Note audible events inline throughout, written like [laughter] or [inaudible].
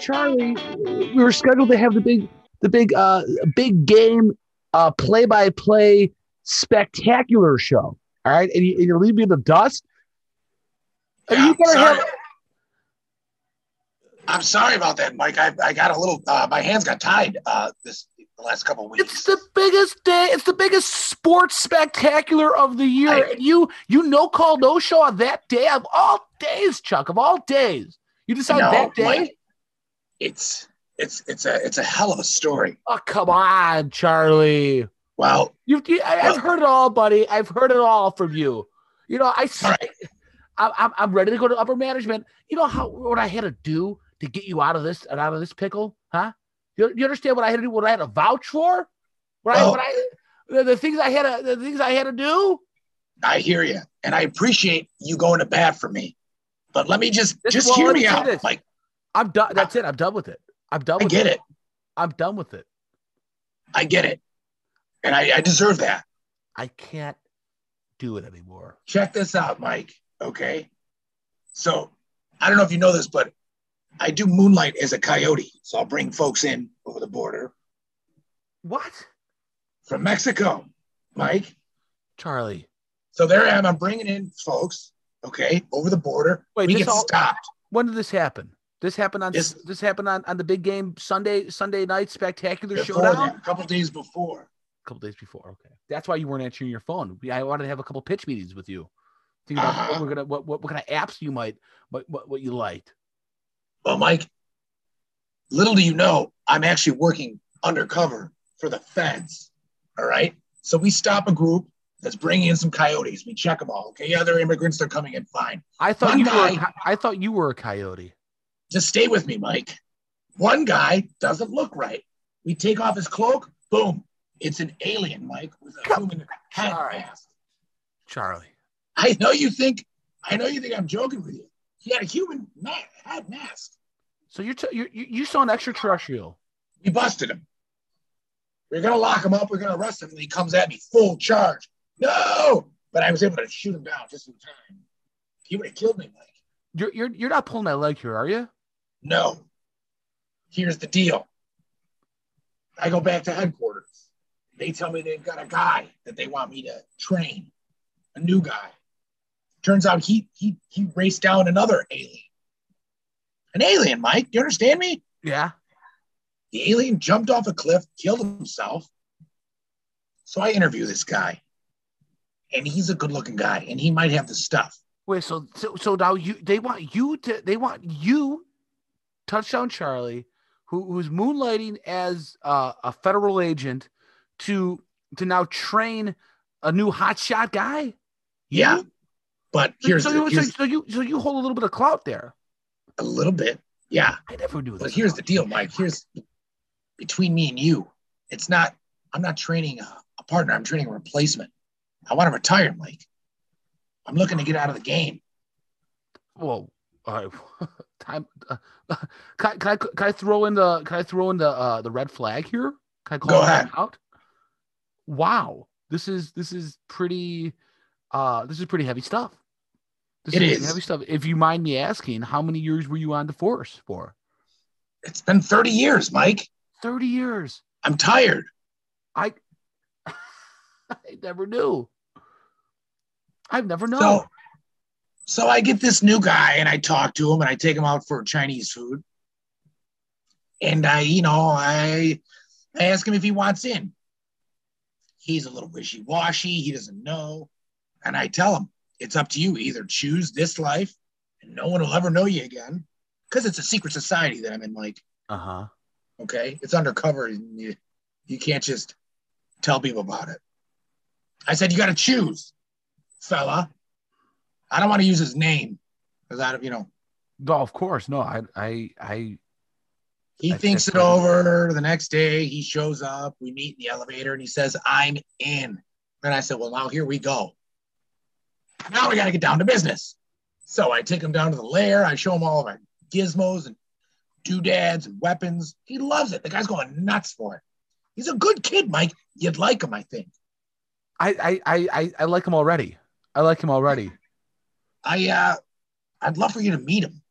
Charlie, we were scheduled to have the big, the big, uh, big game, uh, play by play spectacular show. All right, and you, and you leave me in the dust. Yeah, you better sorry. have. I'm sorry about that, Mike. I, I got a little. Uh, my hands got tied. Uh, this the last couple of weeks. It's the biggest day. It's the biggest sports spectacular of the year. I- and you, you no call, no show on that day of all days, Chuck. Of all days, you decide No, that day. Mike, it's it's it's a it's a hell of a story. Oh come on, Charlie. Well, You've, you, I, I've Well- heard it all, buddy. I've heard it all from you. You know, I, right. I, I'm, I'm ready to go to upper management. You know how what I had to do to get you out of this and out of this pickle, huh? You, you understand what I had to do? What I had to vouch for? What I, Oh. what I the, the things I had to the things I had to do. I hear you, and I appreciate you going to bat for me. But let me just This- just well, hear me me out, this. Mike. I'm done. That's it. I'm done with it. I'm done I get it. I'm done with it. I get it, and I, I deserve that. I can't do it anymore. Check this out, Mike. Okay, so I don't know if you know this, but I do moonlight as a coyote. So I'll bring folks in over the border What, from Mexico, Mike. Charlie? So there I am. I'm bringing in folks. Okay, over the border. Wait, we this get all- stopped. When did this happen? This happened on this, This- happened on, on the big game Sunday Sunday night spectacular Before showdown. that, a couple days before. A couple days before. Okay, that's why you weren't answering your phone. I wanted to have a couple pitch meetings with you. Think about what Uh-huh. we're gonna what, what what kind of apps you might what what, what you liked. Well, Mike, little do you know, I'm actually working undercover for the feds. All right. So we stop a group that's bringing in some coyotes. We check them all. Okay. Yeah, they're immigrants. They're coming in fine. I thought One you guy- co- I thought you were a coyote. Just stay with me, Mike. One guy doesn't look right. We take off his cloak. Boom. It's an alien, Mike, with a human head Sorry. mask. Charlie. I know you think, I know you think I'm joking with you. He had a human ma- head mask. So you're, t- you you you saw an extraterrestrial. We busted him. We're gonna lock him up. We're gonna arrest him. And he comes at me full charge. No, but I was able to shoot him down just in time. He would have killed me, Mike. You're you're you're not pulling my leg here, are you? No. Here's the deal. I go back to headquarters. They tell me they've got a guy that they want me to train, a new guy. Turns out he he he raced down another alien. An alien, Mike. You understand me? Yeah. The alien jumped off a cliff, killed himself. So I interview this guy, and he's a good-looking guy, and he might have the stuff. Wait, so so so now you they want you to they want you, touchdown Charlie, who who's moonlighting as uh, a federal agent, to to now train a new hotshot guy. Yeah, You? but here's, so, the- you, so, here's so you so you hold a little bit of clout there. a little bit. Yeah, I never knew but here's the deal, Mike. Here's between me and you. It's not. I'm not training a, a partner. I'm training a replacement. I want to retire, Mike. I'm looking to get out of the game. Well, right. [laughs] Time. Uh, [laughs] can, I, can I can I throw in the can I throw in the uh, the red flag here? Can I call Go ahead. out? Wow. This is this is pretty. Uh, this is pretty heavy stuff. This It pretty is. heavy stuff. If you mind me asking, how many years were you on the force for? It's been 30 years, Mike. Thirty years. I'm tired. I. [laughs] I never knew. I've never known. So, so I get this new guy and I talk to him and I take him out for Chinese food. And I, you know, I, I ask him if he wants in. He's a little wishy-washy. He doesn't know. And I tell him, it's up to you. Either choose this life and no one will ever know you again. Because it's a secret society that I'm in, like, uh huh. okay? It's undercover. And you, you can't just tell people about it. I said, you got to choose, fella. I don't want to use his name because I, don't- you know, No, of course. No, I I I he I- thinks I- it over. The next day, he shows up. We meet in the elevator, and he says, "I'm in." And I said, "Well, now here we go. Now we got to get down to business." So I take him down to the lair. I show him all of our gizmos and doodads and weapons. He loves it. The guy's going nuts for it. He's a good kid, Mike. You'd like him, I think. I I I I, I like him already. I like him already. I uh, I'd love for you to meet him.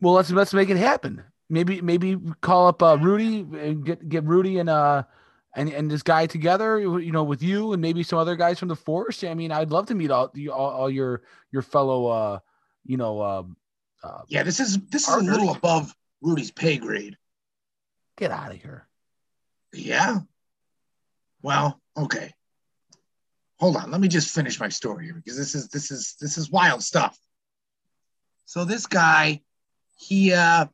Well, let's let's make it happen. Maybe maybe call up uh, Rudy and get get Rudy and uh and and this guy together. You know, with you and maybe some other guys from the force. I mean, I'd love to meet all all, all your your fellow uh you know uh, uh Yeah, this is this is a little above Rudy's pay grade. get out of here. Yeah. Well, okay. Hold on. Let me just finish my story here because this is this is this is wild stuff. So this guy, he uh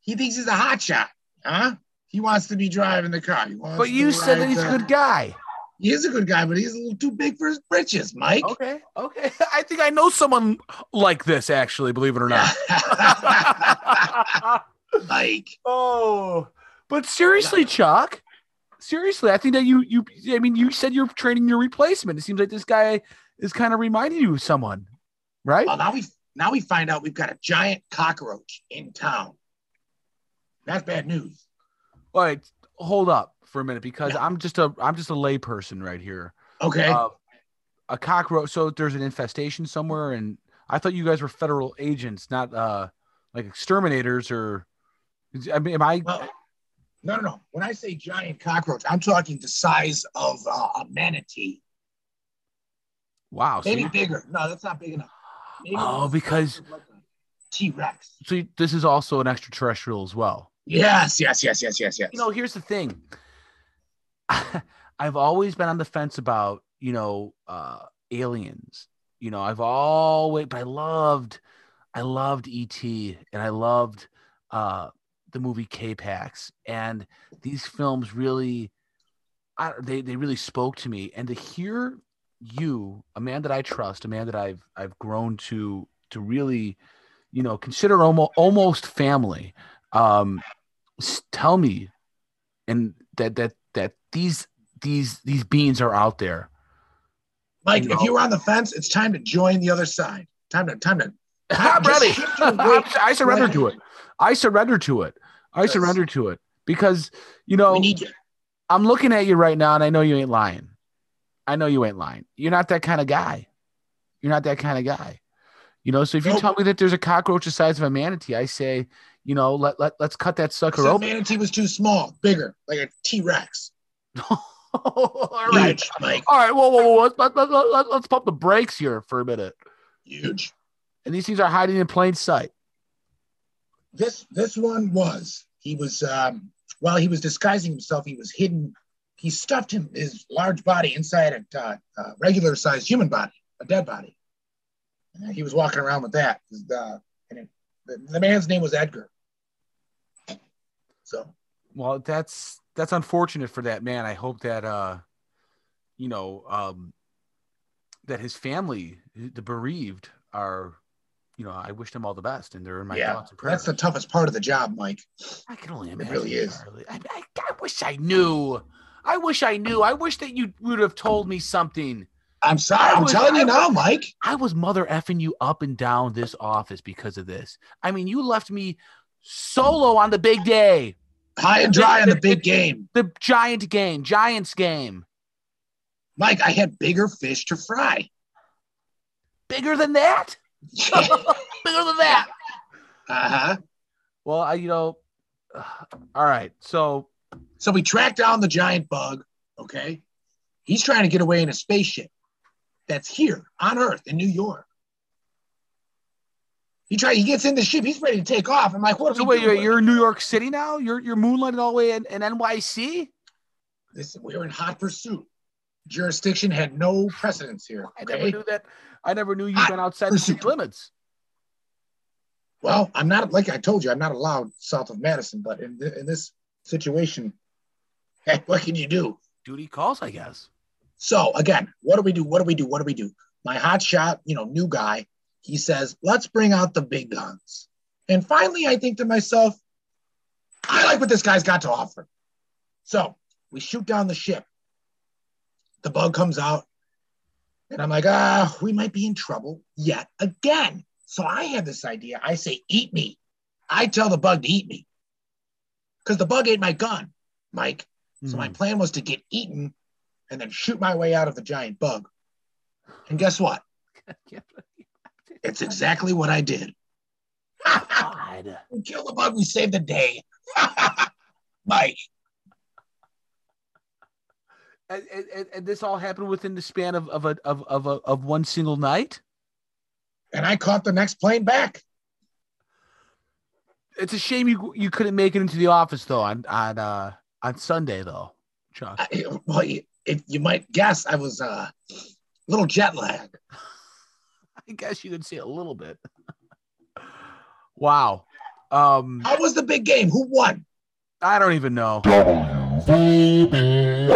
he thinks he's a hot shot, huh? He wants to be driving the car. He wants But you said that he's a good guy. He is a good guy, but he's a little too big for his britches, Mike. Okay, okay. [laughs] I think I know someone like this actually. Believe it or not. [laughs] [laughs] Mike. oh, but seriously, Chuck. Seriously, I think that you you. I mean, you said you're training your replacement. It seems like this guy is kind of reminding you of someone, right? Well, now we now we find out we've got a giant cockroach in town. That's bad news. All right, hold up for a minute because Yeah. I'm just a I'm just a layperson right here. Okay. Uh, a cockroach. So there's an infestation somewhere, and I thought you guys were federal agents, not uh like exterminators or. I mean, am I? Well, no, no, no. When I say giant cockroach, I'm talking the size of uh, a manatee. wow. So, Maybe you- bigger. No, that's not big enough. Maybe Oh, because- size of like a T-Rex. so this is also an extraterrestrial as well. Yes, yes, yes, yes, yes, yes. You know, here's the thing. [laughs] I've always been on the fence about, you know, uh aliens. You know, I've always but I loved I loved ET and I loved uh the movie K-Pax and these films really I, they they really spoke to me and to hear you, a man that I trust, a man that I've I've grown to to really, you know, consider almost almost family. Um tell me and that that that these these these beings are out there Mike, you if you were on the fence, it's time to join the other side. Time to time to. [laughs] i'm ready shift your [laughs] weight i surrender to it i surrender to it i Yes. surrender to it because you know need you. i'm looking at you right now and i know you ain't lying i know you ain't lying you're not that kind of guy you're not that kind of guy you know so if you Nope. tell me that there's a cockroach the size of a manatee i say you know let, let, let's cut that sucker open manatee was too small, bigger, like a T-Rex. [laughs] all right Huge, Mike. all right whoa whoa whoa Let's, let, let, let, let's pump the brakes here for a minute Huge. and these things are hiding in plain sight this this one was he was um while he was disguising himself he was hidden. He stuffed him his large body inside a uh, uh, regular sized human body a dead body. And he was walking around with that. Uh, and it, the, the man's name was edgar. So. Well, that's that's unfortunate for that man. I hope that uh you know um that his family, the bereaved, are you know, I wish them all the best and they're in my yeah thoughts and prayers. that's the toughest part of the job mike I can only imagine. It really is. I, I, I wish I knew. I wish I knew. I wish that you would have told me something. i'm sorry I i'm was- telling you now mike I was mother effing you up and down this office because of this. I mean, you left me solo on the big day, high and dry on the big [laughs] game the giant game, Giants game. mike i had bigger fish to fry Bigger than that? [laughs] Bigger than that? uh-huh Well, I, you know, all right. So, So we track down the giant bug. Okay. He's trying to get away in a spaceship that's here on Earth in New York. He try he gets in the ship, he's ready to take off. I'm like, what are so wait, doing? you're, you're in New York City now? You're you're moonlighting all the way in, in NYC? This, we're in hot pursuit. Jurisdiction had no precedence here. I never knew that. I never knew Hot been outside the [laughs] city limits. Well, I'm not like I told you, I'm not allowed south of Madison, but in, th- in this situation, [laughs] what can you do? Duty calls, I guess. So again, what do we do? What do we do? What do we do? My hot shot, you know, new guy, he says, let's bring out the big guns. And finally, I think to myself, I like what this guy's got to offer. So we shoot down the ship. The bug comes out. And I'm like, ah, we might be in trouble yet again. So I have this idea. I say, eat me. I tell the bug to eat me. Because the bug ate my gun, Mike. So my Mhm. plan was to get eaten and then shoot my way out of the giant bug. And guess what? [laughs] It's exactly what I did. God. [laughs] we killed the bug. We saved the day. [laughs] Mike. And, and, and this all happened within the span of of a of of a, of one single night. And I caught the next plane back. It's a shame you you couldn't make it into the office though on on uh on Sunday though, Chuck. I, well, you, if you might guess, I was uh, a little jet lag. [laughs] I guess you could see a little bit. [laughs] wow. Um How was the big game? Who won? I don't even know. WVBI.